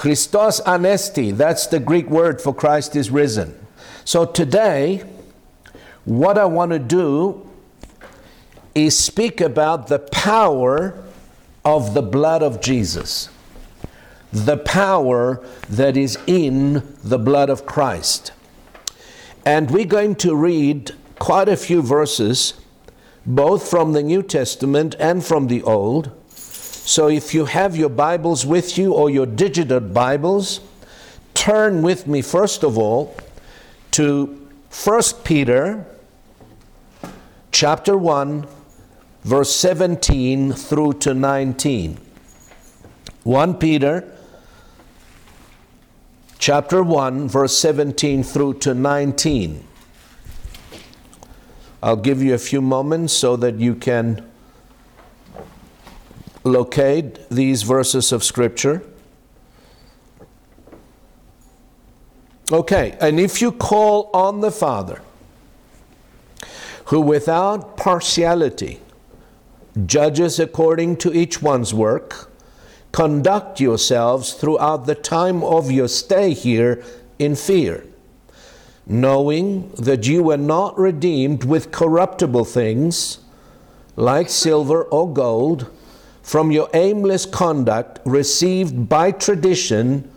Christos anesti, that's the Greek word for Christ is risen. So today, what I want to do is speak about the power of the blood of Jesus. The power that is in the blood of Christ. And we're going to read quite a few verses, both from the New Testament and from the Old. So if you have your Bibles with you or your digital Bibles, turn with me first of all to 1 Peter chapter 1 verse 17 through to 19. 1 Peter chapter 1 verse 17 through to 19. I'll give you a few moments so that you can locate these verses of Scripture. Okay, and if you call on the Father, who without partiality judges according to each one's work, conduct yourselves throughout the time of your stay here in fear, knowing that you were not redeemed with corruptible things like silver or gold from your aimless conduct received by tradition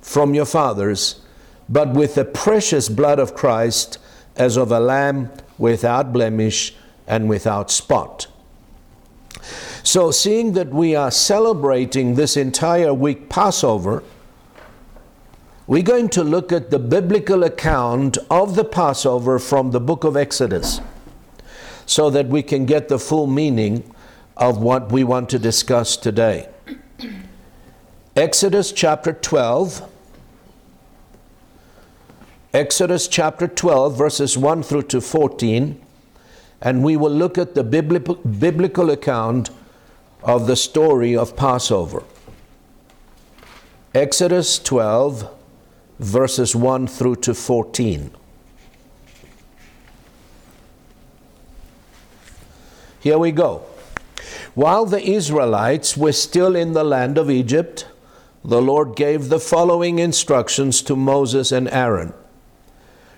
from your fathers, but with the precious blood of Christ as of a lamb without blemish and without spot. So, seeing that we are celebrating this entire week Passover, we're going to look at the biblical account of the Passover from the book of Exodus so that we can get the full meaning of what we want to discuss today. Exodus chapter 12. Exodus chapter 12, verses 1 through to 14, and we will look at the biblical, account of the story of Passover. Exodus 12, verses 1 through to 14. Here we go. While the Israelites were still in the land of Egypt, the Lord gave the following instructions to Moses and Aaron.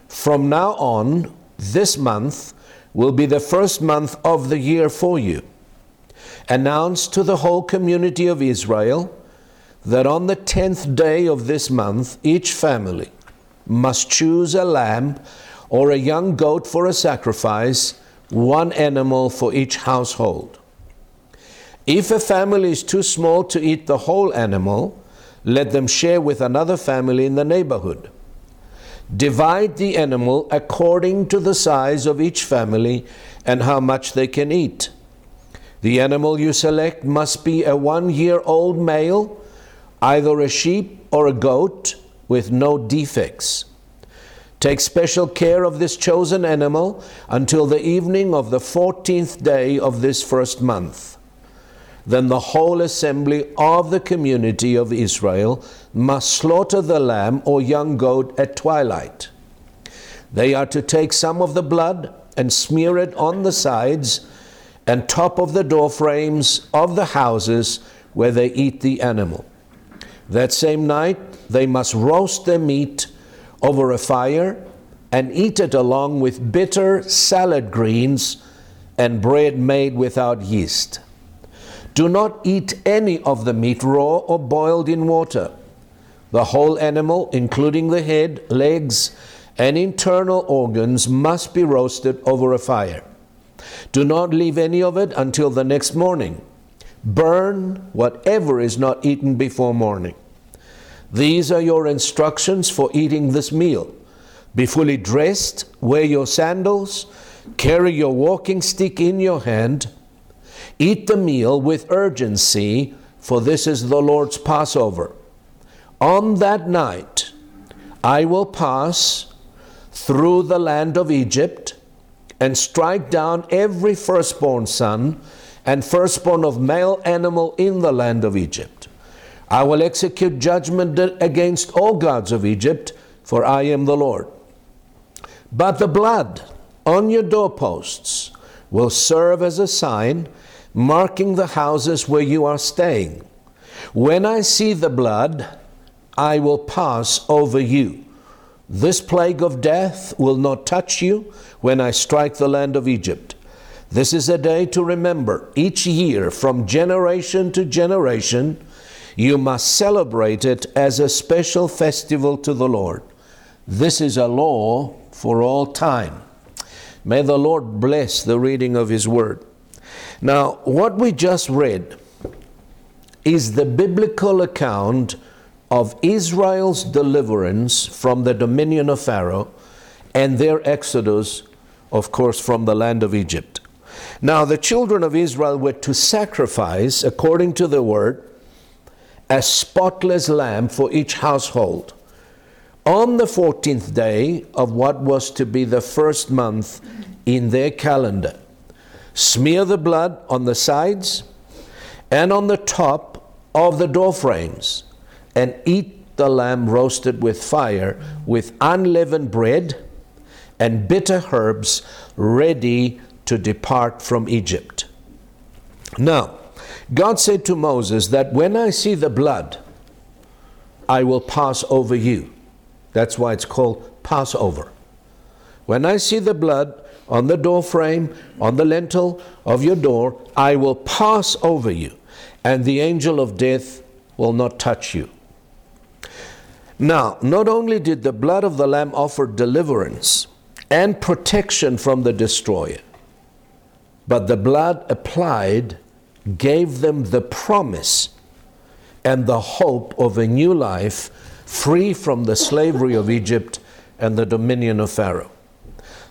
From now on, this month will be the first month of the year for you. Announce to the whole community of Israel that on the tenth day of this month, each family must choose a lamb or a young goat for a sacrifice, one animal for each household. If a family is too small to eat the whole animal, let them share with another family in the neighborhood. Divide the animal according to the size of each family and how much they can eat. The animal you select must be a one year old male, either a sheep or a goat, with no defects. Take special care of this chosen animal until the evening of the 14th day of this first month then the whole assembly of the community of Israel must slaughter the lamb or young goat at twilight. They are to take some of the blood and smear it on the sides and top of the door frames of the houses where they eat the animal. That same night, they must roast the meat over a fire and eat it along with bitter salad greens and bread made without yeast. Do not eat any of the meat raw or boiled in water. The whole animal, including the head, legs, and internal organs, must be roasted over a fire. Do not leave any of it until the next morning. Burn whatever is not eaten before morning. These are your instructions for eating this meal. Be fully dressed, wear your sandals, carry your walking stick in your hand Eat the meal with urgency, for this is the Lord's Passover. On that night I will pass through the land of Egypt and strike down every firstborn son and firstborn of male animal in the land of Egypt. I will execute judgment against all gods of Egypt, for I am the Lord. But the blood on your doorposts will serve as a sign, marking the houses where you are staying. When I see the blood, I will pass over you. This plague of death will not touch you when I strike the land of Egypt. This is a day to remember. Each year, from generation to generation, you must celebrate it as a special festival to the Lord. This is a law for all time. May the Lord bless the reading of His Word. Now, what we just read is the biblical account of Israel's deliverance from the dominion of Pharaoh and their exodus, of course, from the land of Egypt. Now, the children of Israel were to sacrifice, according to the word, a spotless lamb for each household on the 14th day of what was to be the first month in their calendar. Smear the blood on the sides and on the top of the door frames, and eat the lamb roasted with fire, with unleavened bread and bitter herbs, ready to depart from Egypt. Now, God said to Moses that when I see the blood, I will pass over you. That's why it's called Passover. When I see the blood on the door frame, on the lintel of your door, I will pass over you, and the angel of death will not touch you. Now, not only did the blood of the Lamb offer deliverance and protection from the destroyer, but the blood applied gave them the promise and the hope of a new life free from the slavery of Egypt and the dominion of Pharaoh.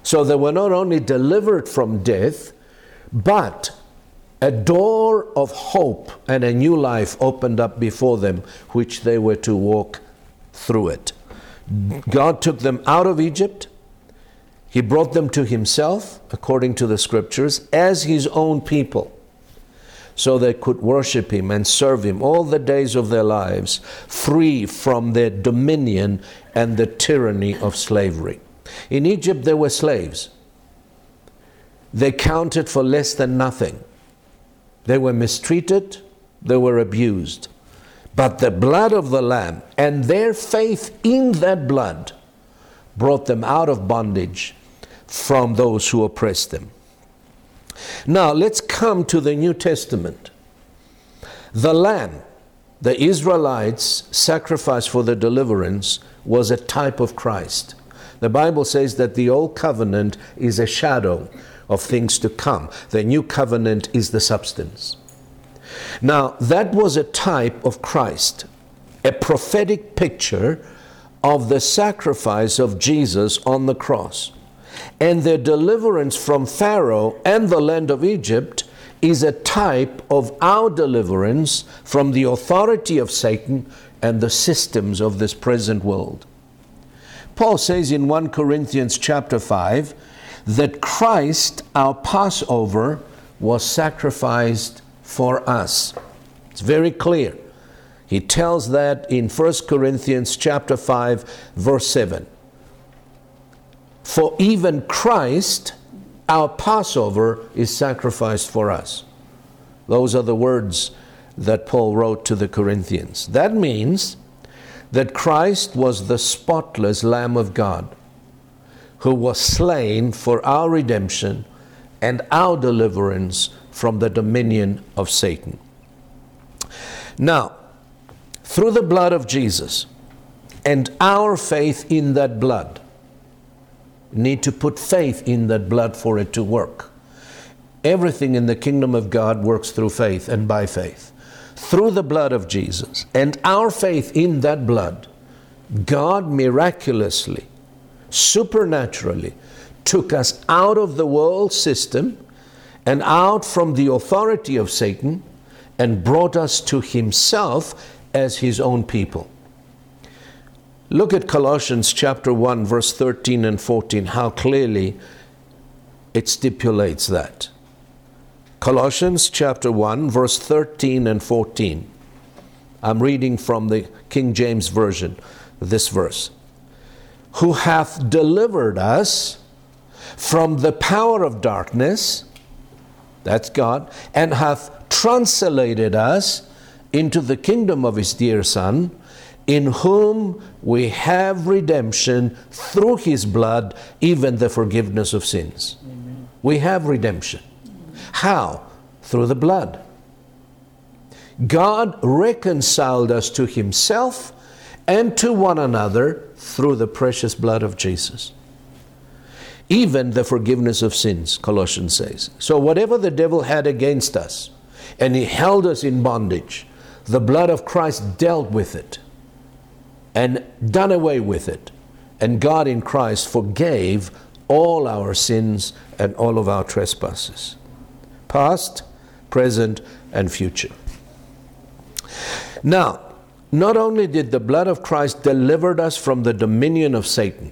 So they were not only delivered from death, but a door of hope and a new life opened up before them, which they were to walk through it. God took them out of Egypt. He brought them to Himself, according to the scriptures, as His own people so they could worship him and serve him all the days of their lives, free from their dominion and the tyranny of slavery. In Egypt, there were slaves. They counted for less than nothing. They were mistreated, they were abused. But the blood of the Lamb and their faith in that blood brought them out of bondage from those who oppressed them. Now let's come to the New Testament. The lamb the Israelites sacrifice for the deliverance was a type of Christ. The Bible says that the old covenant is a shadow of things to come, the new covenant is the substance. Now, that was a type of Christ, a prophetic picture of the sacrifice of Jesus on the cross and their deliverance from Pharaoh and the land of Egypt is a type of our deliverance from the authority of Satan and the systems of this present world. Paul says in 1 Corinthians chapter 5 that Christ, our Passover, was sacrificed for us. It's very clear. He tells that in 1 Corinthians chapter 5 verse 7. For even Christ, our Passover, is sacrificed for us. Those are the words that Paul wrote to the Corinthians. That means that Christ was the spotless Lamb of God who was slain for our redemption and our deliverance from the dominion of Satan. Now, through the blood of Jesus and our faith in that blood, need to put faith in that blood for it to work. Everything in the kingdom of God works through faith and by faith. Through the blood of Jesus and our faith in that blood, God miraculously, supernaturally took us out of the world system and out from the authority of Satan and brought us to himself as his own people. Look at Colossians chapter 1 verse 13 and 14 how clearly it stipulates that. Colossians chapter 1 verse 13 and 14. I'm reading from the King James version this verse. Who hath delivered us from the power of darkness that's God, and hath translated us into the kingdom of his dear Son, in whom we have redemption through his blood, even the forgiveness of sins. Amen. We have redemption. How? Through the blood. God reconciled us to himself and to one another through the precious blood of Jesus even the forgiveness of sins, Colossians says. So, whatever the devil had against us, and he held us in bondage, the blood of Christ dealt with it and done away with it. And God in Christ forgave all our sins and all of our trespasses, past, present, and future. Now, not only did the blood of Christ deliver us from the dominion of Satan,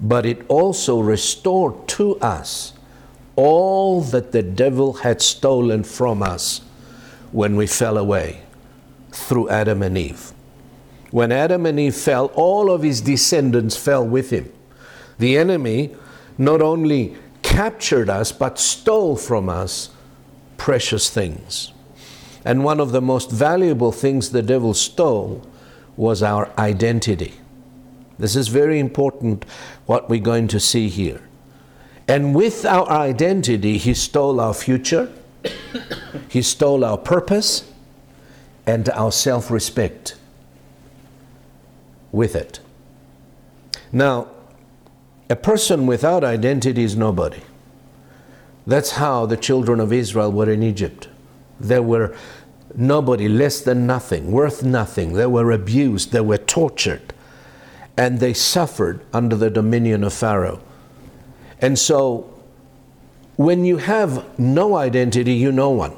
but it also restored to us all that the devil had stolen from us when we fell away through Adam and Eve. When Adam and Eve fell, all of his descendants fell with him. The enemy not only captured us, but stole from us precious things. And one of the most valuable things the devil stole was our identity. This is very important what we're going to see here. And with our identity, he stole our future, he stole our purpose, and our self respect with it. Now, a person without identity is nobody. That's how the children of Israel were in Egypt. They were nobody, less than nothing, worth nothing. They were abused, they were tortured and they suffered under the dominion of Pharaoh. And so, when you have no identity, you no one.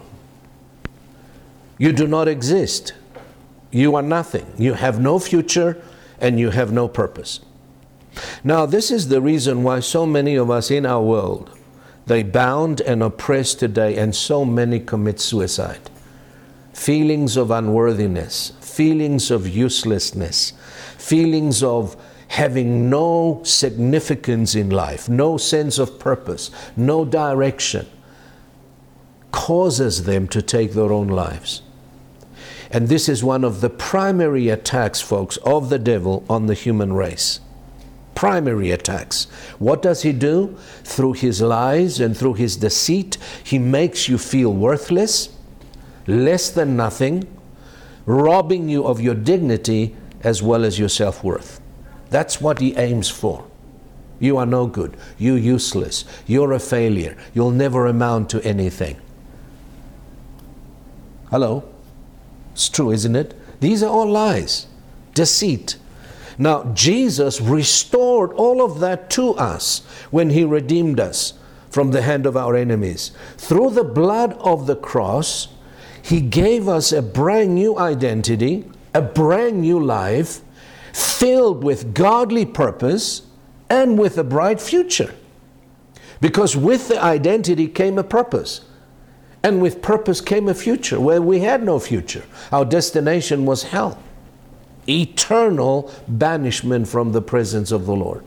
You do not exist. You are nothing. You have no future and you have no purpose. Now, this is the reason why so many of us in our world, they bound and oppressed today, and so many commit suicide. Feelings of unworthiness, feelings of uselessness, feelings of having no significance in life, no sense of purpose, no direction, causes them to take their own lives. And this is one of the primary attacks, folks, of the devil on the human race. Primary attacks. What does he do? Through his lies and through his deceit, he makes you feel worthless, less than nothing, robbing you of your dignity as well as your self worth. That's what he aims for. You are no good. You're useless. You're a failure. You'll never amount to anything. Hello? It's true, isn't it? These are all lies, deceit. Now, Jesus restored all of that to us when he redeemed us from the hand of our enemies. Through the blood of the cross, he gave us a brand new identity a brand new life filled with godly purpose and with a bright future. Because with the identity came a purpose. And with purpose came a future where we had no future. Our destination was hell, eternal banishment from the presence of the Lord.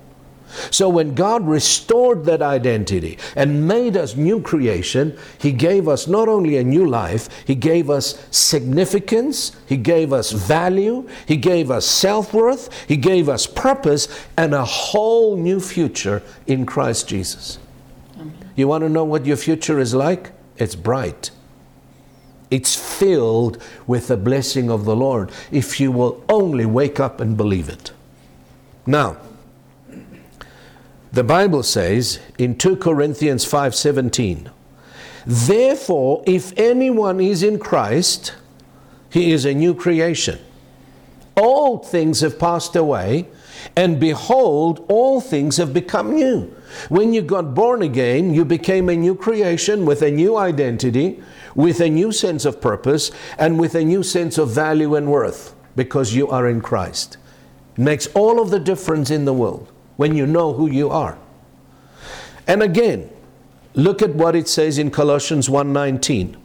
So when God restored that identity and made us new creation, He gave us not only a new life, He gave us significance, He gave us value, He gave us self worth, He gave us purpose, and a whole new future in Christ Jesus. Amen. You want to know what your future is like? It's bright. It's filled with the blessing of the Lord if you will only wake up and believe it. Now, the Bible says in 2 Corinthians 5:17, "Therefore if anyone is in Christ, he is a new creation. Old things have passed away, And behold, all things have become new. When you got born again, you became a new creation with a new identity, with a new sense of purpose, and with a new sense of value and worth because you are in Christ. It makes all of the difference in the world when you know who you are. And again, look at what it says in Colossians 1:19.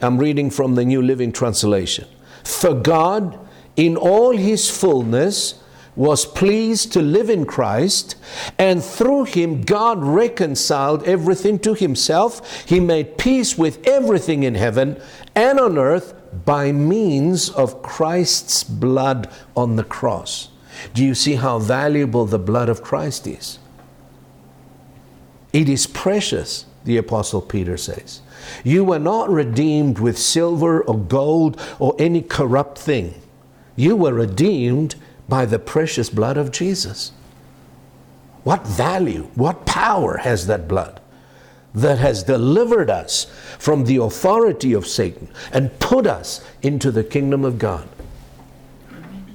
I'm reading from the New Living Translation. For God in all his fullness was pleased to live in Christ, and through him God reconciled everything to himself. He made peace with everything in heaven and on earth by means of Christ's blood on the cross. Do you see how valuable the blood of Christ is? It is precious, the Apostle Peter says. You were not redeemed with silver or gold or any corrupt thing. You were redeemed by the precious blood of Jesus. What value, what power has that blood that has delivered us from the authority of Satan and put us into the kingdom of God?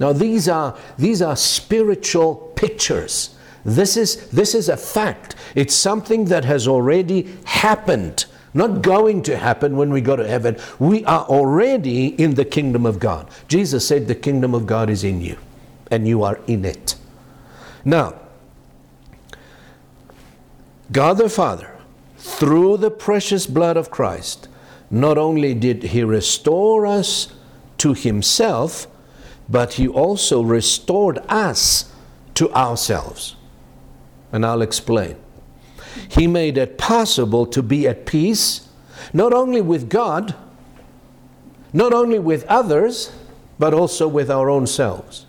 Now these are these are spiritual pictures. This is this is a fact. It's something that has already happened not going to happen when we go to heaven. We are already in the kingdom of God. Jesus said, The kingdom of God is in you and you are in it. Now, God the Father, through the precious blood of Christ, not only did He restore us to Himself, but He also restored us to ourselves. And I'll explain. He made it possible to be at peace, not only with God, not only with others, but also with our own selves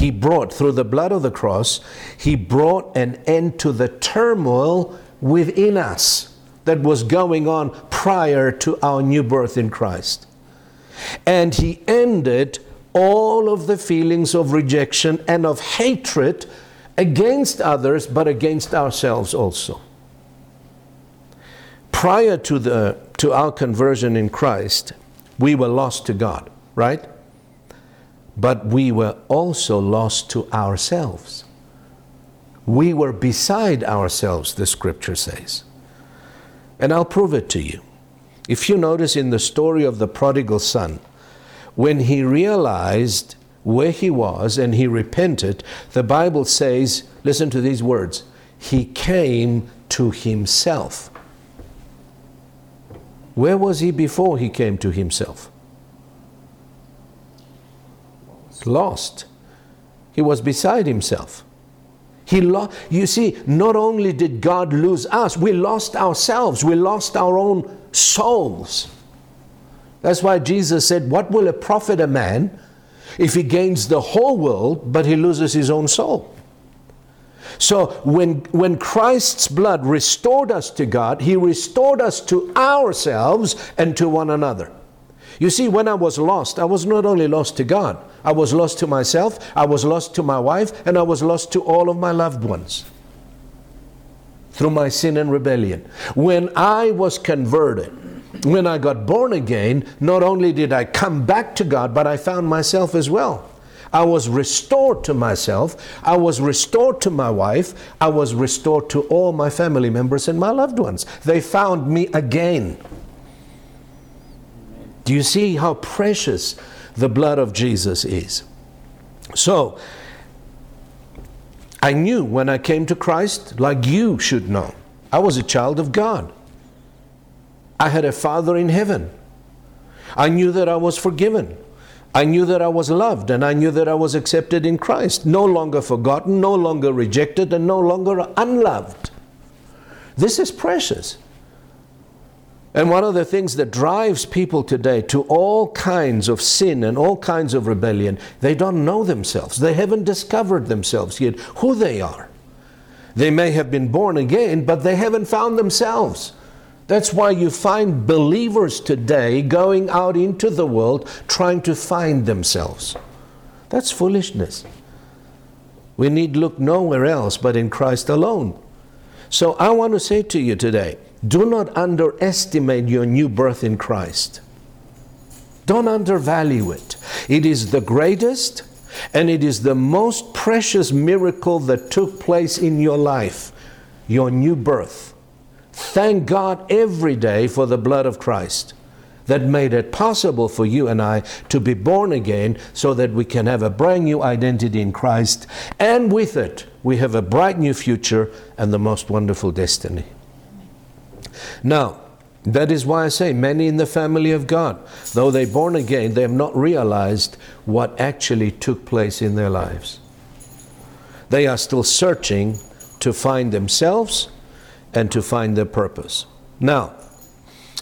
he brought, through the blood of the cross, he brought an end to the turmoil within us that was going on prior to our new birth in Christ. And he ended all of the feelings of rejection and of hatred against others, but against ourselves also. Prior to, the, to our conversion in Christ, we were lost to God, right? But we were also lost to ourselves. We were beside ourselves, the scripture says. And I'll prove it to you. If you notice in the story of the prodigal son, when he realized where he was and he repented, the Bible says, listen to these words, he came to himself. Where was he before he came to himself? Lost. He was beside himself. He lo- you see, not only did God lose us, we lost ourselves, we lost our own souls. That's why Jesus said, What will it profit a man if he gains the whole world but he loses his own soul? So when, when Christ's blood restored us to God, he restored us to ourselves and to one another. You see, when I was lost, I was not only lost to God, I was lost to myself, I was lost to my wife, and I was lost to all of my loved ones through my sin and rebellion. When I was converted, when I got born again, not only did I come back to God, but I found myself as well. I was restored to myself. I was restored to my wife. I was restored to all my family members and my loved ones. They found me again. Do you see how precious the blood of Jesus is? So, I knew when I came to Christ, like you should know, I was a child of God. I had a Father in heaven. I knew that I was forgiven. I knew that I was loved and I knew that I was accepted in Christ, no longer forgotten, no longer rejected, and no longer unloved. This is precious. And one of the things that drives people today to all kinds of sin and all kinds of rebellion, they don't know themselves. They haven't discovered themselves yet who they are. They may have been born again, but they haven't found themselves. That's why you find believers today going out into the world trying to find themselves. That's foolishness. We need look nowhere else but in Christ alone. So I want to say to you today, do not underestimate your new birth in Christ. Don't undervalue it. It is the greatest, And it is the most precious miracle that took place in your life your new birth. Thank God every day for the blood of Christ that made it possible for you and I to be born again so that we can have a brand new identity in Christ. And with it, we have a bright new future and the most wonderful destiny. Now, that is why I say many in the family of God, though they're born again, they have not realized what actually took place in their lives. They are still searching to find themselves and to find their purpose. Now,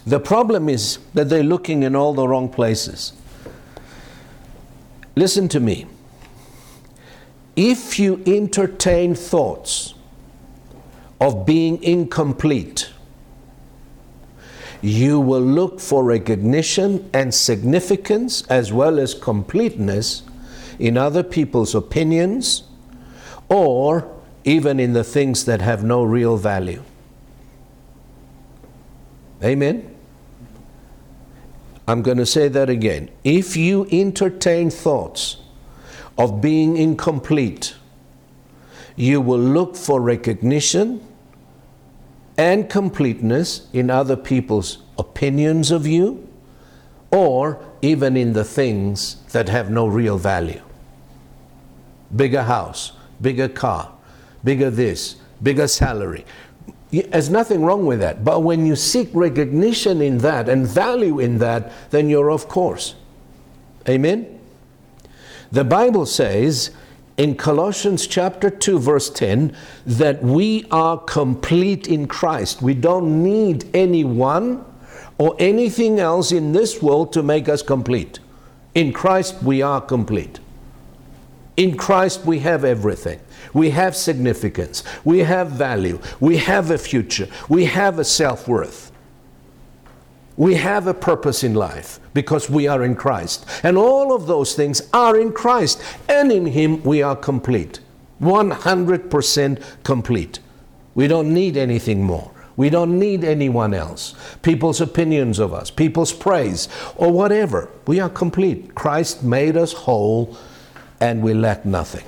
the problem is that they're looking in all the wrong places. Listen to me. If you entertain thoughts of being incomplete, you will look for recognition and significance as well as completeness in other people's opinions or even in the things that have no real value. Amen? I'm going to say that again. If you entertain thoughts of being incomplete, you will look for recognition and completeness in other people's opinions of you or even in the things that have no real value. Bigger house, bigger car, bigger this, bigger salary. There's nothing wrong with that. But when you seek recognition in that and value in that, then you're off course. Amen? The Bible says in Colossians chapter 2, verse 10, that we are complete in Christ. We don't need anyone or anything else in this world to make us complete. In Christ, we are complete. In Christ, we have everything. We have significance. We have value. We have a future. We have a self worth. We have a purpose in life because we are in Christ. And all of those things are in Christ. And in Him we are complete. 100% complete. We don't need anything more. We don't need anyone else. People's opinions of us, people's praise, or whatever. We are complete. Christ made us whole and we lack nothing.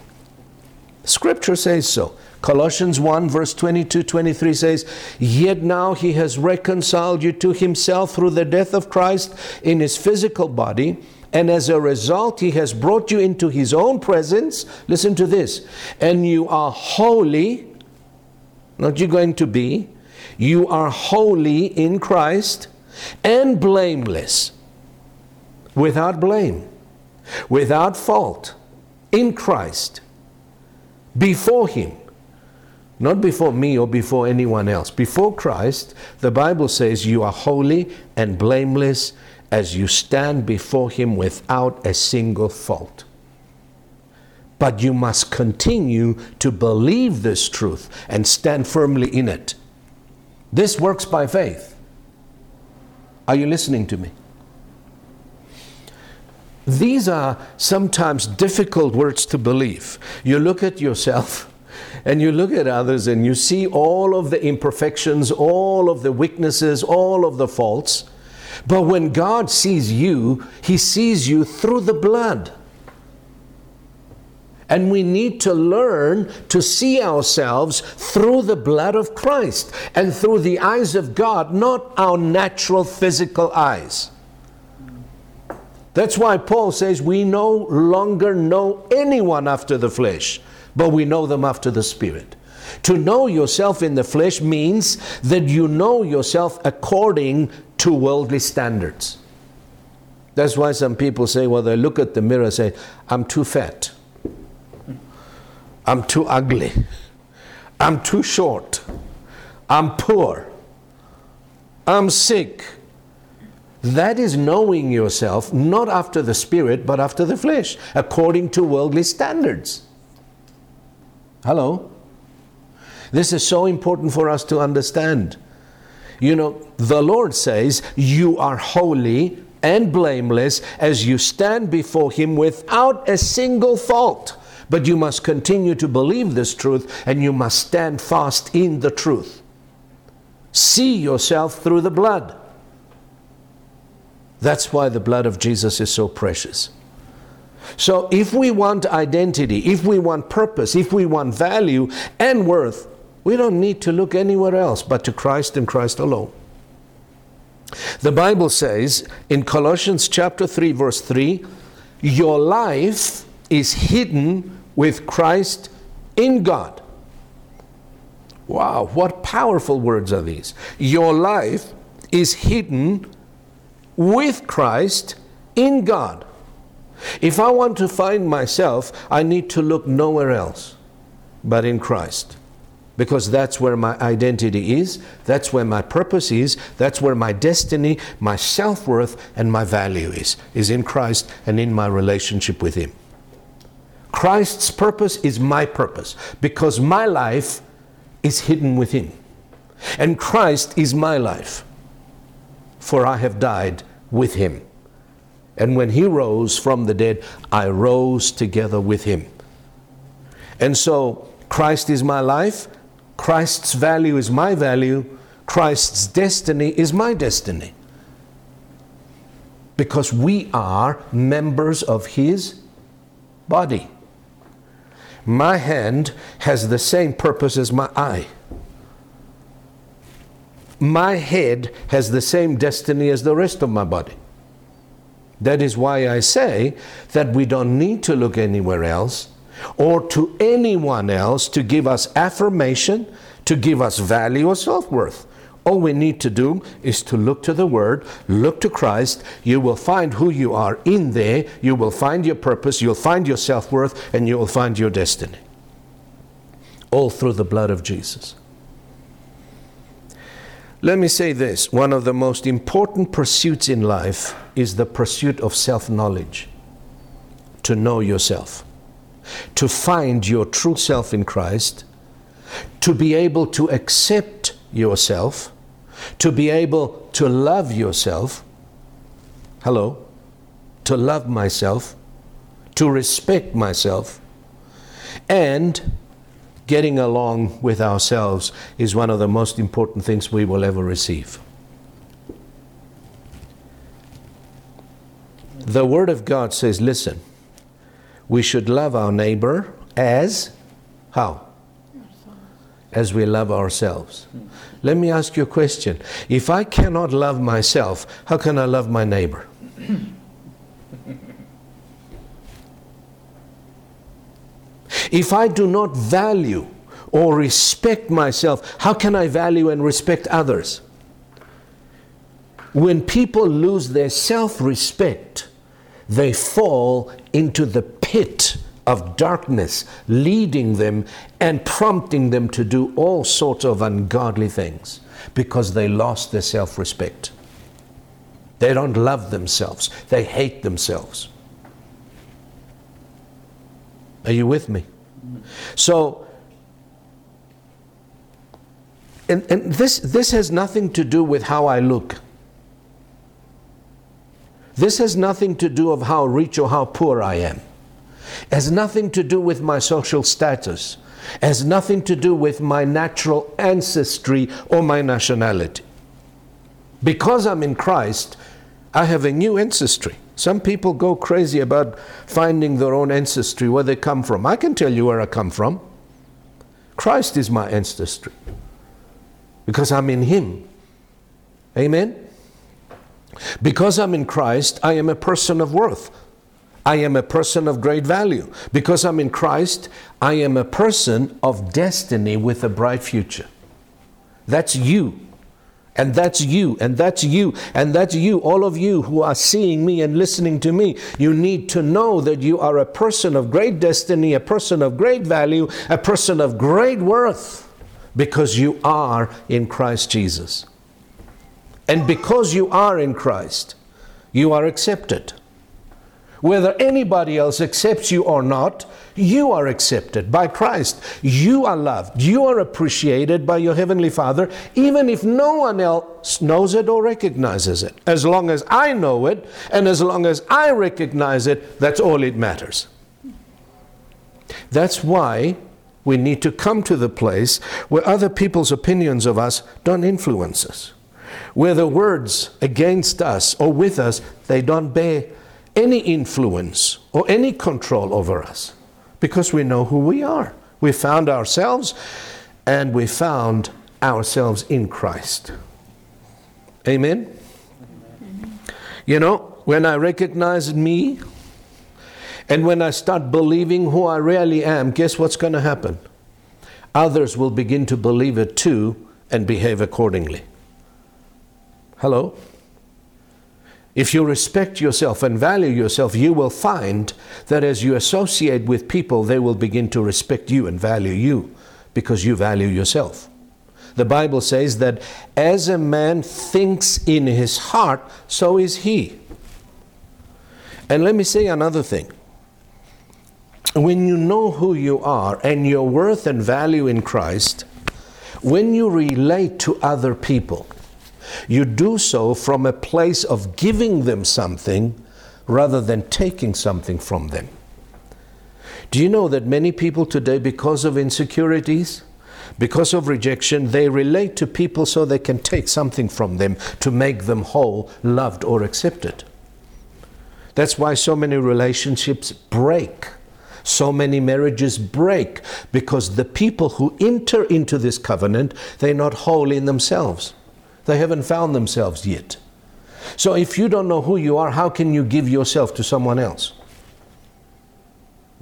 Scripture says so. Colossians 1, verse 22 23 says, Yet now he has reconciled you to himself through the death of Christ in his physical body, and as a result, he has brought you into his own presence. Listen to this. And you are holy, not you're going to be, you are holy in Christ and blameless, without blame, without fault, in Christ, before him not before me or before anyone else. Before Christ, the Bible says you are holy and blameless as you stand before Him without a single fault. But you must continue to believe this truth and stand firmly in it. This works by faith. Are you listening to me? These are sometimes difficult words to believe. You look at yourself and you look at others and you see all of the imperfections, all of the weaknesses, all of the faults. But when God sees you, He sees you through the blood. And we need to learn to see ourselves through the blood of Christ and through the eyes of God, not our natural physical eyes. That's why Paul says we no longer know anyone after the flesh but we know them after the Spirit. To know yourself in the flesh means that you know yourself according to worldly standards. That's why some people say, well, they look at the mirror and say, I'm too fat. I'm too ugly. I'm too short. I'm poor. I'm sick. That is knowing yourself not after the spirit, but after the flesh, according to worldly standards. Hello? This is so important for us to understand. You know, the Lord says, You are holy and blameless as you stand before Him without a single fault. But you must continue to believe this truth and you must stand fast in the truth. See yourself through the blood. That's why the blood of Jesus is so precious. So, if we want identity, if we want purpose, if we want value and worth, we don't need to look anywhere else but to Christ and Christ alone. The Bible says in Colossians chapter 3 verse 3, your life is hidden with Christ in God. Wow, what powerful words are these? Your life is hidden with Christ in God. If I want to find myself, I need to look nowhere else but in Christ. Because that's where my identity is, that's where my purpose is, that's where my destiny, my self worth, and my value is, is in Christ and in my relationship with Him. Christ's purpose is my purpose because my life is hidden with Him. And Christ is my life, for I have died with Him. And when he rose from the dead, I rose together with him. And so, Christ is my life, Christ's value is my value, Christ's destiny is my destiny. Because we are members of his body. My hand has the same purpose as my eye. My head has the same destiny as the rest of my body. That is why I say that we don't need to look anywhere else or to anyone else to give us affirmation, to give us value or self worth. All we need to do is to look to the Word, look to Christ. You will find who you are in there. You will find your purpose, you'll find your self worth, and you will find your destiny. All through the blood of Jesus. Let me say this. One of the most important pursuits in life is the pursuit of self knowledge, to know yourself, to find your true self in Christ, to be able to accept yourself, to be able to love yourself. Hello? To love myself, to respect myself, and getting along with ourselves is one of the most important things we will ever receive. The Word of God says, listen, we should love our neighbor as how? As we love ourselves. Let me ask you a question. If I cannot love myself, how can I love my neighbor? If I do not value or respect myself, how can I value and respect others? When people lose their self respect, they fall into the pit of darkness, leading them and prompting them to do all sorts of ungodly things because they lost their self respect. They don't love themselves, they hate themselves. Are you with me? So, and, and this, this has nothing to do with how I look. This has nothing to do of how rich or how poor I am. It has nothing to do with my social status. It has nothing to do with my natural ancestry or my nationality. Because I'm in Christ, I have a new ancestry. Some people go crazy about finding their own ancestry, where they come from. I can tell you where I come from. Christ is my ancestry because I'm in Him. Amen? Because I'm in Christ, I am a person of worth. I am a person of great value. Because I'm in Christ, I am a person of destiny with a bright future. That's you. And that's you, and that's you, and that's you, all of you who are seeing me and listening to me. You need to know that you are a person of great destiny, a person of great value, a person of great worth, because you are in Christ Jesus. And because you are in Christ, you are accepted. Whether anybody else accepts you or not, you are accepted by Christ. You are loved. You are appreciated by your Heavenly Father, even if no one else knows it or recognizes it. As long as I know it and as long as I recognize it, that's all it matters. That's why we need to come to the place where other people's opinions of us don't influence us, where the words against us or with us, they don't bear any influence or any control over us because we know who we are. We found ourselves and we found ourselves in Christ. Amen? You know, when I recognize me and when I start believing who I really am, guess what's going to happen? Others will begin to believe it too and behave accordingly. Hello? If you respect yourself and value yourself, you will find that as you associate with people, they will begin to respect you and value you because you value yourself. The Bible says that as a man thinks in his heart, so is he. And let me say another thing. When you know who you are and your worth and value in Christ, when you relate to other people, you do so from a place of giving them something rather than taking something from them. Do you know that many people today, because of insecurities, because of rejection, they relate to people so they can take something from them to make them whole, loved, or accepted? That's why so many relationships break. So many marriages break because the people who enter into this covenant, they're not whole in themselves. They haven't found themselves yet. So if you don't know who you are, how can you give yourself to someone else?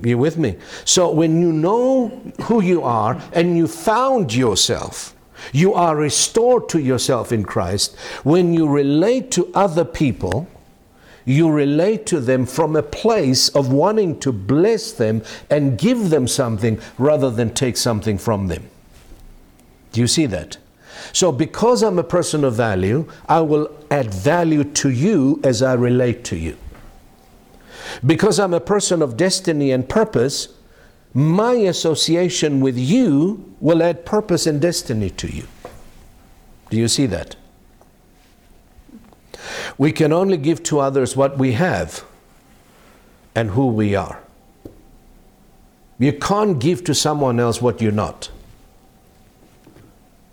You with me? So when you know who you are and you found yourself, you are restored to yourself in Christ. When you relate to other people, you relate to them from a place of wanting to bless them and give them something rather than take something from them. Do you see that? So, because I'm a person of value, I will add value to you as I relate to you. Because I'm a person of destiny and purpose, my association with you will add purpose and destiny to you. Do you see that? We can only give to others what we have and who we are. You can't give to someone else what you're not.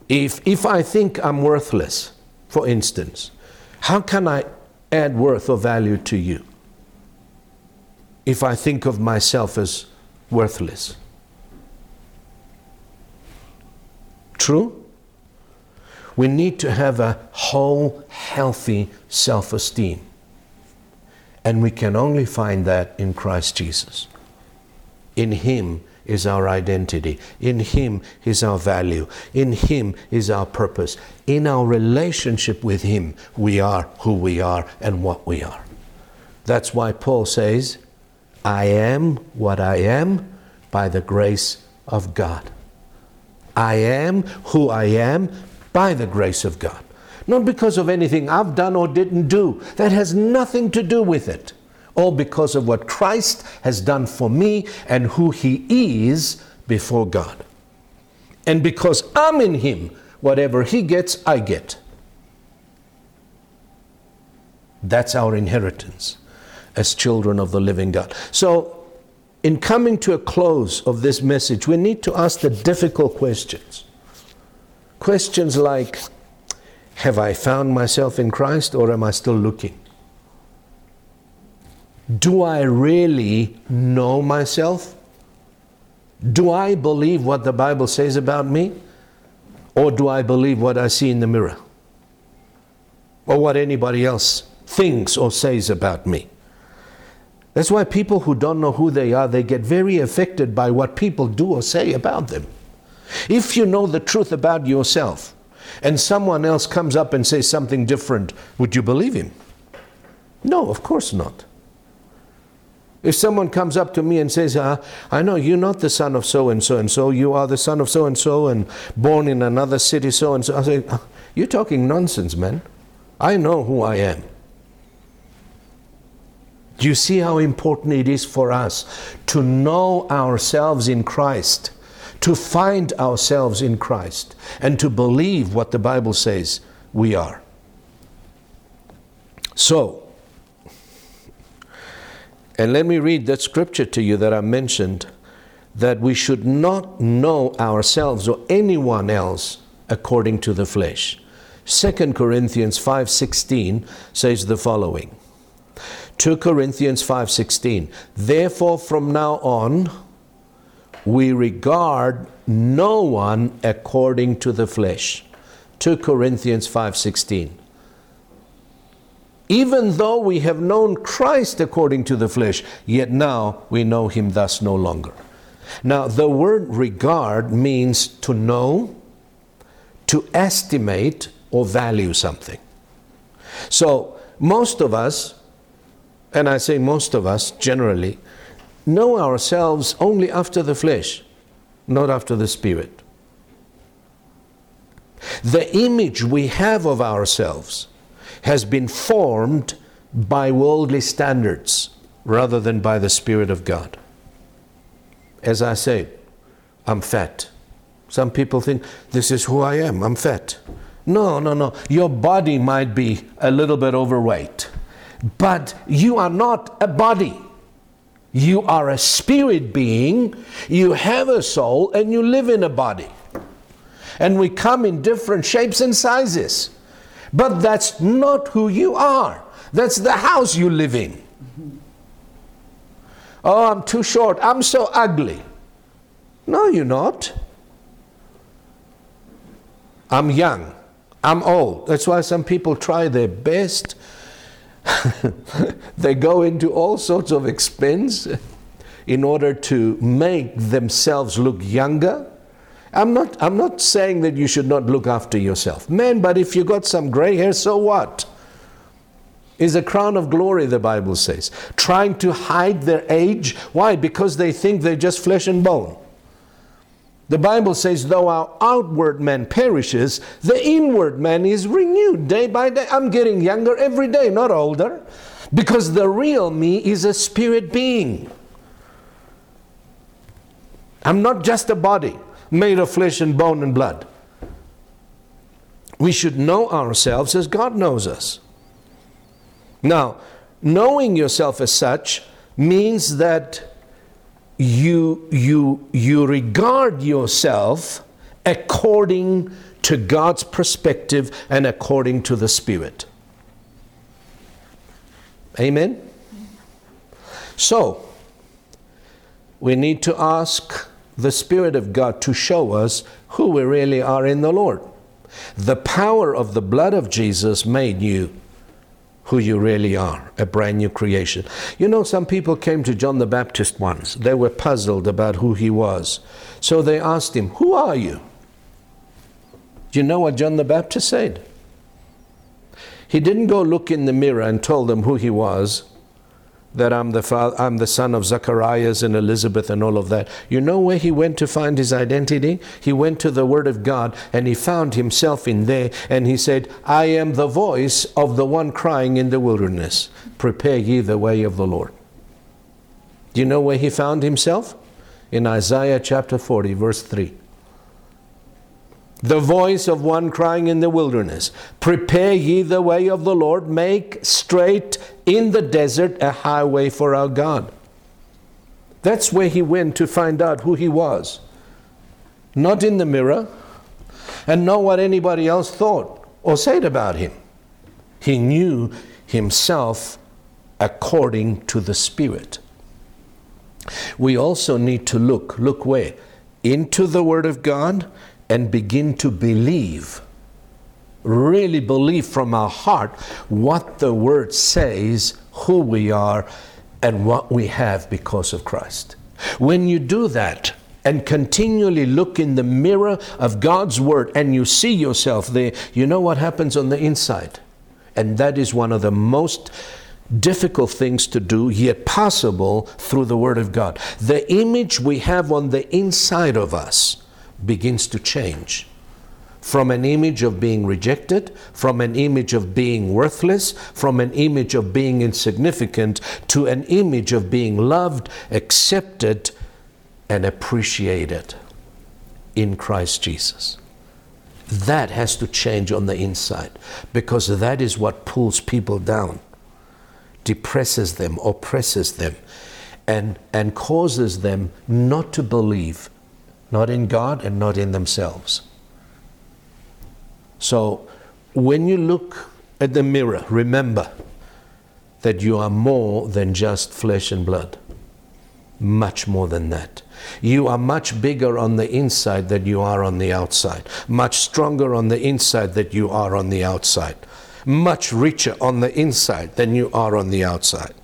If, if I think I'm worthless, for instance, how can I add worth or value to you? If I think of myself as worthless. True? We need to have a whole, healthy self esteem. And we can only find that in Christ Jesus. In Him is our identity. In Him is our value. In Him is our purpose. In our relationship with Him, we are who we are and what we are. That's why Paul says, I am what I am by the grace of God. I am who I am by the grace of God. Not because of anything I've done or didn't do. That has nothing to do with it all because of what Christ has done for me and who He is before God. And because I'm in Him, whatever He gets, I get. That's our inheritance as children of the living God. So, in coming to a close of this message, we need to ask the difficult questions. Questions like Have I found myself in Christ or am I still looking? Do I really know myself? Do I believe what the Bible says about me? Or do I believe what I see in the mirror? Or what anybody else thinks or says about me? That's why people who don't know who they are, they get very affected by what people do or say about them. If you know the truth about yourself and someone else comes up and says something different, would you believe him? No, of course not. If someone comes up to me and says, uh, I know you're not the son of so and so and so, you are the son of so and so and born in another city so and so, I say, uh, You're talking nonsense, man. I know who I am. Do you see how important it is for us to know ourselves in Christ, to find ourselves in Christ, and to believe what the Bible says we are? So, and let me read that scripture to you that I mentioned that we should not know ourselves or anyone else according to the flesh. 2 Corinthians 5:16 says the following: 2 Corinthians 5:16 Therefore from now on we regard no one according to the flesh. 2 Corinthians 5:16 Even though we have known Christ according to the flesh, yet now we know him thus no longer. Now, the word regard means to know, to estimate, or value something. So, most of us, and I say most of us generally, know ourselves only after the flesh, not after the spirit. The image we have of ourselves has been formed by worldly standards rather than by the Spirit of God. As I said, I'm fat. Some people think this is who I am, I'm fat. No, no, no. Your body might be a little bit overweight, but you are not a body. You are a spirit being, you have a soul, and you live in a body. And we come in different shapes and sizes. But that's not who you are. That's the house you live in. Oh, I'm too short. I'm so ugly. No, you're not. I'm young. I'm old. That's why some people try their best. they go into all sorts of expense in order to make themselves look younger. I'm not, I'm not saying that you should not look after yourself. Man, but if you got some gray hair, so what? Is a crown of glory, the Bible says. Trying to hide their age. Why? Because they think they're just flesh and bone. The Bible says, though our outward man perishes, the inward man is renewed day by day. I'm getting younger every day, not older, because the real me is a spirit being. I'm not just a body made of flesh and bone and blood. We should know ourselves as God knows us. Now, knowing yourself as such means that you, you, you regard yourself according to God's perspective and according to the Spirit. Amen? So, we need to ask the Spirit of God to show us who we really are in the Lord. The power of the blood of Jesus made you who you really are, a brand new creation. You know, some people came to John the Baptist once. They were puzzled about who he was. So they asked him, Who are you? Do you know what John the Baptist said? He didn't go look in the mirror and told them who he was that I'm the, father, I'm the son of Zacharias and Elizabeth and all of that. You know where he went to find his identity? He went to the Word of God and he found himself in there and he said, I am the voice of the one crying in the wilderness. Prepare ye the way of the Lord. Do you know where he found himself? In Isaiah chapter 40, verse 3 the voice of one crying in the wilderness Prepare ye the way of the Lord, make straight in the desert a highway for our God. That's where he went to find out who he was. Not in the mirror, and not what anybody else thought or said about him. He knew himself according to the Spirit. We also need to look, look where? Into the Word of God and begin to believe, really believe from our heart what the Word says, who we are, and what we have because of Christ. When you do that, and continually look in the mirror of God's Word and you see yourself there, you know what happens on the inside. And that is one of the most difficult things to do, yet possible through the Word of God. The image we have on the inside of us begins to change from an image of being rejected, from an image of being worthless, from an image of being insignificant, to an image of being loved, accepted, and appreciated in Christ Jesus. That has to change on the inside because that is what pulls people down, depresses them, oppresses them, and, and causes them not to believe not in God and not in themselves. So when you look at the mirror, remember that you are more than just flesh and blood. Much more than that. You are much bigger on the inside than you are on the outside. Much stronger on the inside than you are on the outside. Much richer on the inside than you are on the outside.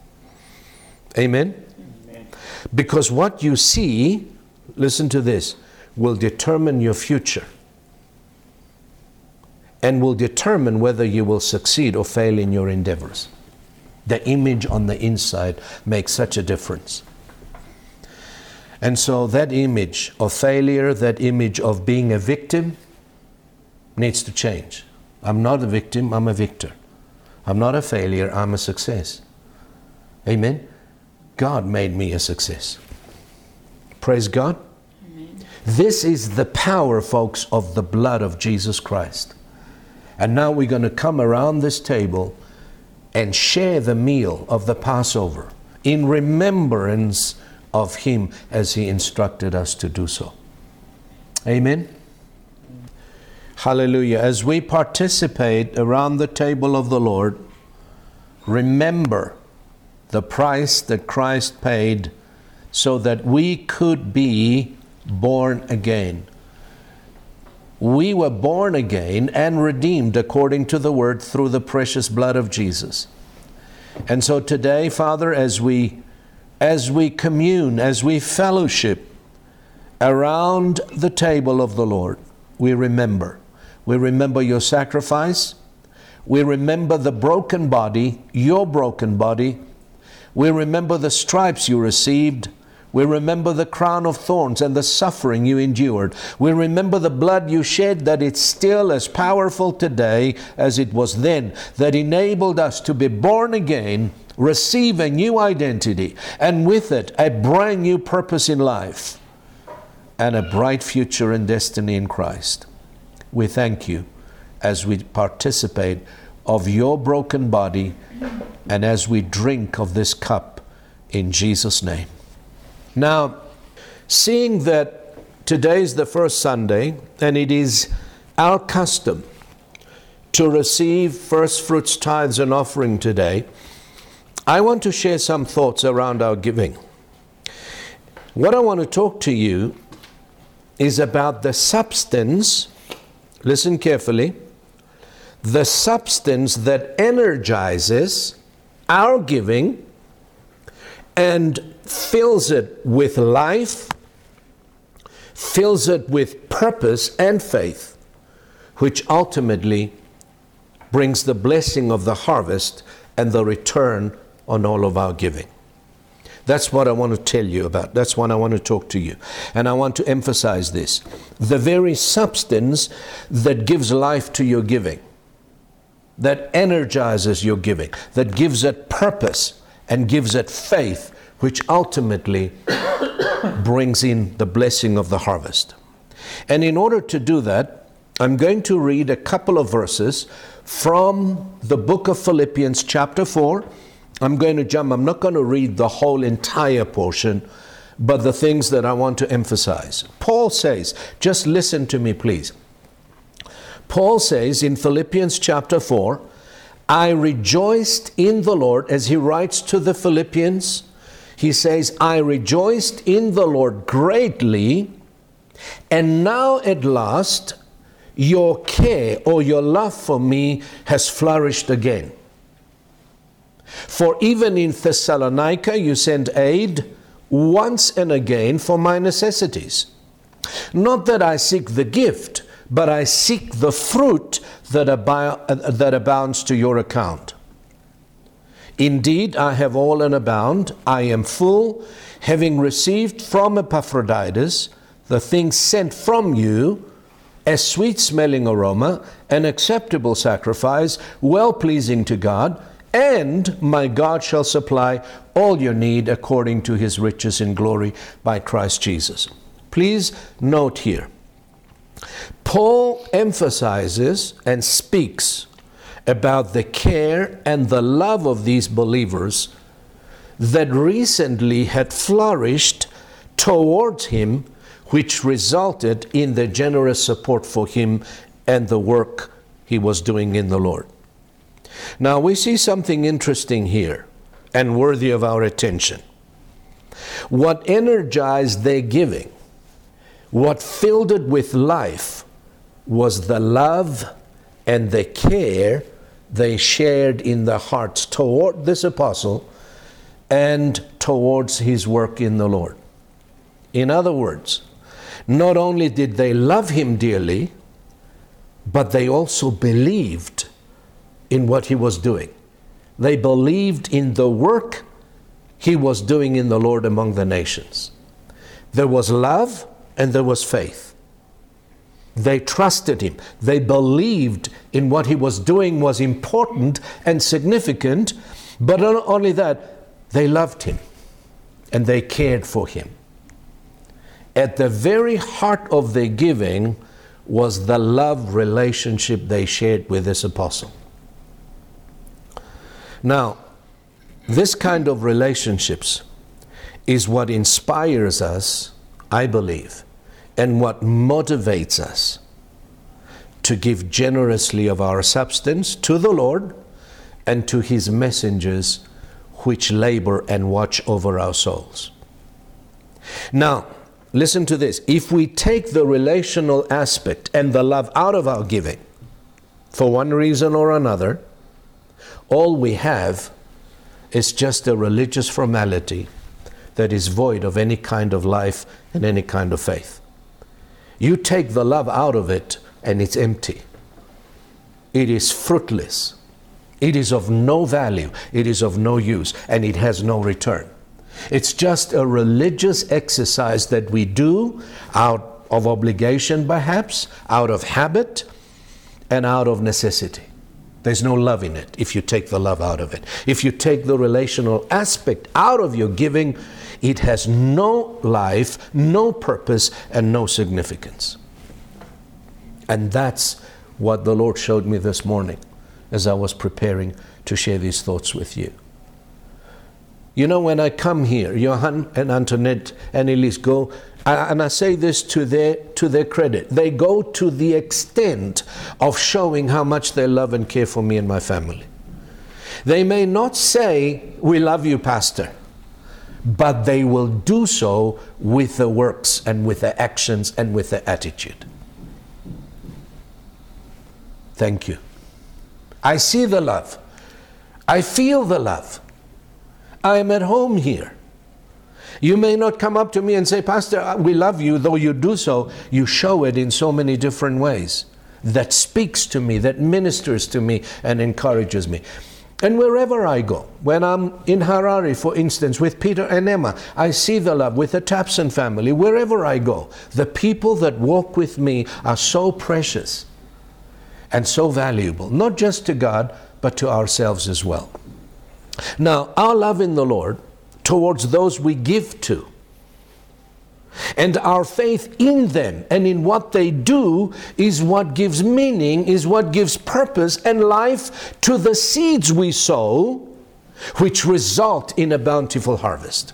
Amen? Amen? Because what you see, listen to this, will determine your future and will determine whether you will succeed or fail in your endeavors. The image on the inside makes such a difference. And so that image of failure, that image of being a victim, needs to change. I'm not a victim, I'm a victor. I'm not a failure, I'm a success. Amen? God made me a success. Praise God. Amen. This is the power, folks, of the blood of Jesus Christ. And now we're going to come around this table and share the meal of the Passover in remembrance of Him as He instructed us to do so. Amen. Hallelujah. As we participate around the table of the Lord, remember the price that Christ paid so that we could be born again. We were born again and redeemed according to the word through the precious blood of Jesus. And so today, Father, as we as we commune, as we fellowship around the table of the Lord, we remember. We remember your sacrifice. We remember the broken body, your broken body. We remember the stripes you received we remember the crown of thorns and the suffering you endured. We remember the blood you shed, that it's still as powerful today as it was then, that enabled us to be born again, receive a new identity, and with it, a brand new purpose in life and a bright future and destiny in Christ. We thank you as we participate of your broken body and as we drink of this cup in Jesus' name. Now, seeing that today is the first Sunday and it is our custom to receive first fruits, tithes, and offering today, I want to share some thoughts around our giving. What I want to talk to you is about the substance, listen carefully, the substance that energizes our giving and fills it with life, fills it with purpose and faith, which ultimately brings the blessing of the harvest and the return on all of our giving. That's what I want to tell you about. That's what I want to talk to you. And I want to emphasize this. The very substance that gives life to your giving, that energizes your giving, that gives it purpose and gives it faith, which ultimately brings in the blessing of the harvest. And in order to do that, I'm going to read a couple of verses from the book of Philippians, chapter 4. I'm going to jump, I'm not going to read the whole entire portion, but the things that I want to emphasize. Paul says, just listen to me, please. Paul says in Philippians chapter 4, I rejoiced in the Lord, as he writes to the Philippians. He says, I rejoiced in the Lord greatly, and now at last your care or your love for me has flourished again. For even in Thessalonica you sent aid once and again for my necessities. Not that I seek the gift, but I seek the fruit that, that abounds to your account. Indeed, I have all and abound. I am full, having received from Epaphroditus the things sent from you, a sweet smelling aroma, an acceptable sacrifice, well pleasing to God, and my God shall supply all your need according to his riches in glory by Christ Jesus. Please note here Paul emphasizes and speaks about the care and the love of these believers that recently had flourished towards him, which resulted in the generous support for him and the work he was doing in the Lord. Now we see something interesting here. and worthy of our attention. What energized their giving, what filled it with life, was the love and the care they shared in their hearts toward this apostle and towards his work in the Lord. In other words, not only did they love him dearly, but they also believed in what he was doing. They believed in the work he was doing in the Lord among the nations. There was love and there was faith. They trusted him. They believed in what he was doing was important and significant, but not only that, they loved him and they cared for him. At the very heart of their giving was the love relationship they shared with this apostle. Now, this kind of relationships is what inspires us, I believe, and what motivates us to give generously of our substance to the Lord and to his messengers which labor and watch over our souls. Now, listen to this. If we take the relational aspect and the love out of our giving, for one reason or another, all we have is just a religious formality that is void of any kind of life and any kind of faith. You take the love out of it, and it's empty. It is fruitless. It is of no value. It is of no use, and it has no return. It's just a religious exercise that we do out of obligation, perhaps, out of habit, and out of necessity. There's no love in it if you take the love out of it. If you take the relational aspect out of your giving, it has no life, no purpose, and no significance. And that's what the Lord showed me this morning as I was preparing to share these thoughts with you. You know, when I come here, Johan and Antoinette and Elise go and I say this to their, to their credit, they go to the extent of showing how much they love and care for me and my family. They may not say, We love you, Pastor, but they will do so with the works and with the actions and with the attitude. Thank you. I see the love, I feel the love. I am at home here. You may not come up to me and say, Pastor, uh, we love you, though you do so. You show it in so many different ways that speaks to me, that ministers to me, and encourages me. And wherever I go, when I'm in Harare, for instance, with Peter and Emma, I see the love with the Tapson family. Wherever I go, the people that walk with me are so precious and so valuable, not just to God, but to ourselves as well. Now, our love in the Lord towards those we give to. And our faith in them and in what they do is what gives meaning, is what gives purpose and life to the seeds we sow, which result in a bountiful harvest.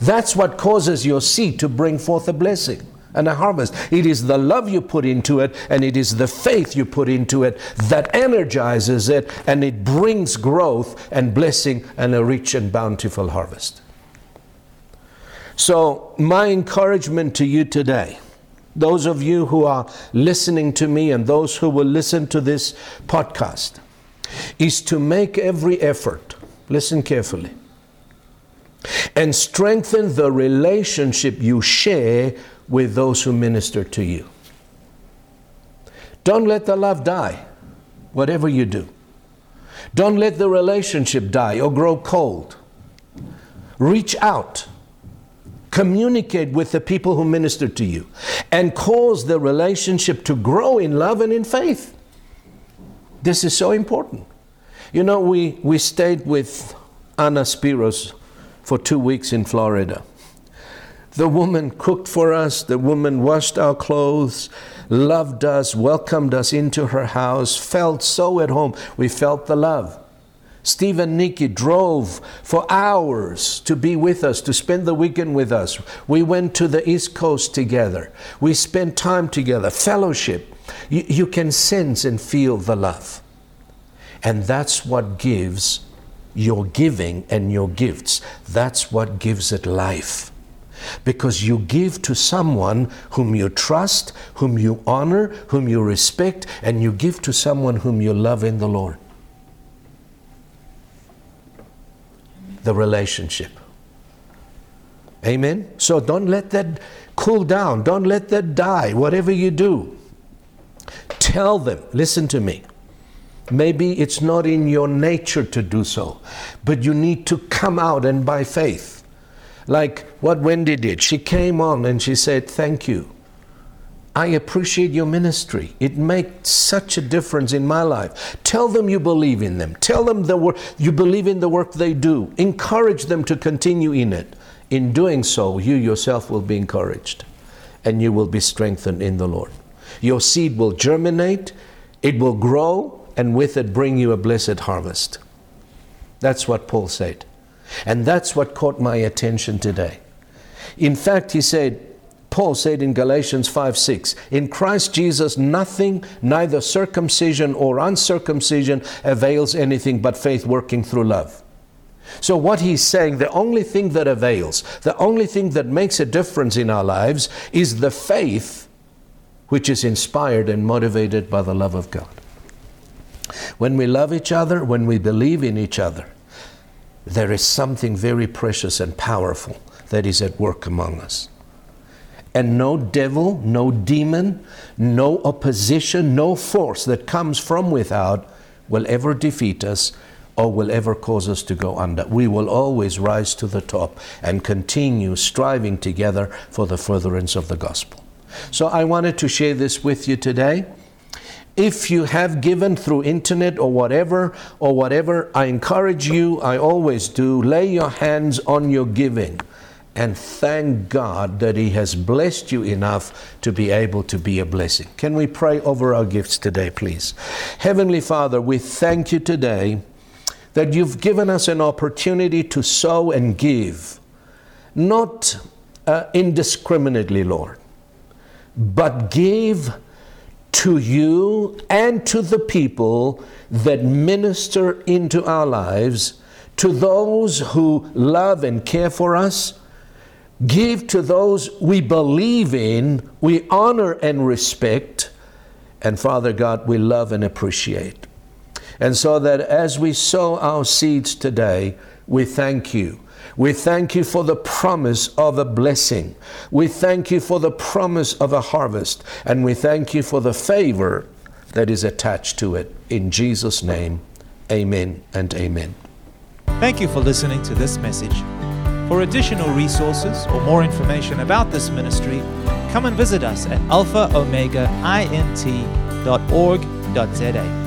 That's what causes your seed to bring forth a blessing and a harvest. It is the love you put into it, and it is the faith you put into it that energizes it, and it brings growth and blessing and a rich and bountiful harvest. So, my encouragement to you today, those of you who are listening to me and those who will listen to this podcast, is to make every effort, listen carefully, and strengthen the relationship you share with those who minister to you. Don't let the love die, whatever you do. Don't let the relationship die or grow cold. Reach out, communicate with the people who minister to you, and cause the relationship to grow in love and in faith. This is so important. You know, we, we stayed with Anna Spiros for two weeks in Florida. The woman cooked for us, the woman washed our clothes, loved us, welcomed us into her house, felt so at home. We felt the love. Steve and Nikki drove for hours to be with us, to spend the weekend with us. We went to the East Coast together. We spent time together, fellowship. You, you can sense and feel the love. And that's what gives your giving and your gifts. That's what gives it life. Because you give to someone whom you trust, whom you honor, whom you respect, and you give to someone whom you love in the Lord. The relationship. Amen? So don't let that cool down. Don't let that die, whatever you do. Tell them, listen to me. Maybe it's not in your nature to do so, but you need to come out and by faith. Like what Wendy did. She came on and she said, Thank you. I appreciate your ministry. It makes such a difference in my life. Tell them you believe in them. Tell them the work you believe in the work they do. Encourage them to continue in it. In doing so, you yourself will be encouraged and you will be strengthened in the Lord. Your seed will germinate, it will grow, and with it bring you a blessed harvest. That's what Paul said. And that's what caught my attention today. In fact, he said, Paul said in Galatians 5 6, in Christ Jesus, nothing, neither circumcision or uncircumcision, avails anything but faith working through love. So, what he's saying, the only thing that avails, the only thing that makes a difference in our lives is the faith which is inspired and motivated by the love of God. When we love each other, when we believe in each other, there is something very precious and powerful that is at work among us. And no devil, no demon, no opposition, no force that comes from without will ever defeat us or will ever cause us to go under. We will always rise to the top and continue striving together for the furtherance of the gospel. So I wanted to share this with you today. If you have given through internet or whatever or whatever, I encourage you, I always do, lay your hands on your giving and thank God that He has blessed you enough to be able to be a blessing. Can we pray over our gifts today, please? Heavenly Father, we thank you today that you've given us an opportunity to sow and give, not uh, indiscriminately, Lord, but give to you and to the people that minister into our lives, to those who love and care for us. Give to those we believe in, we honor and respect, and Father God, we love and appreciate. And so that as we sow our seeds today, we thank you. We thank you for the promise of a blessing. We thank you for the promise of a harvest. And we thank you for the favor that is attached to it. In Jesus' name, amen and amen. Thank you for listening to this message. For additional resources or more information about this ministry, come and visit us at alphaomegaint.org.za.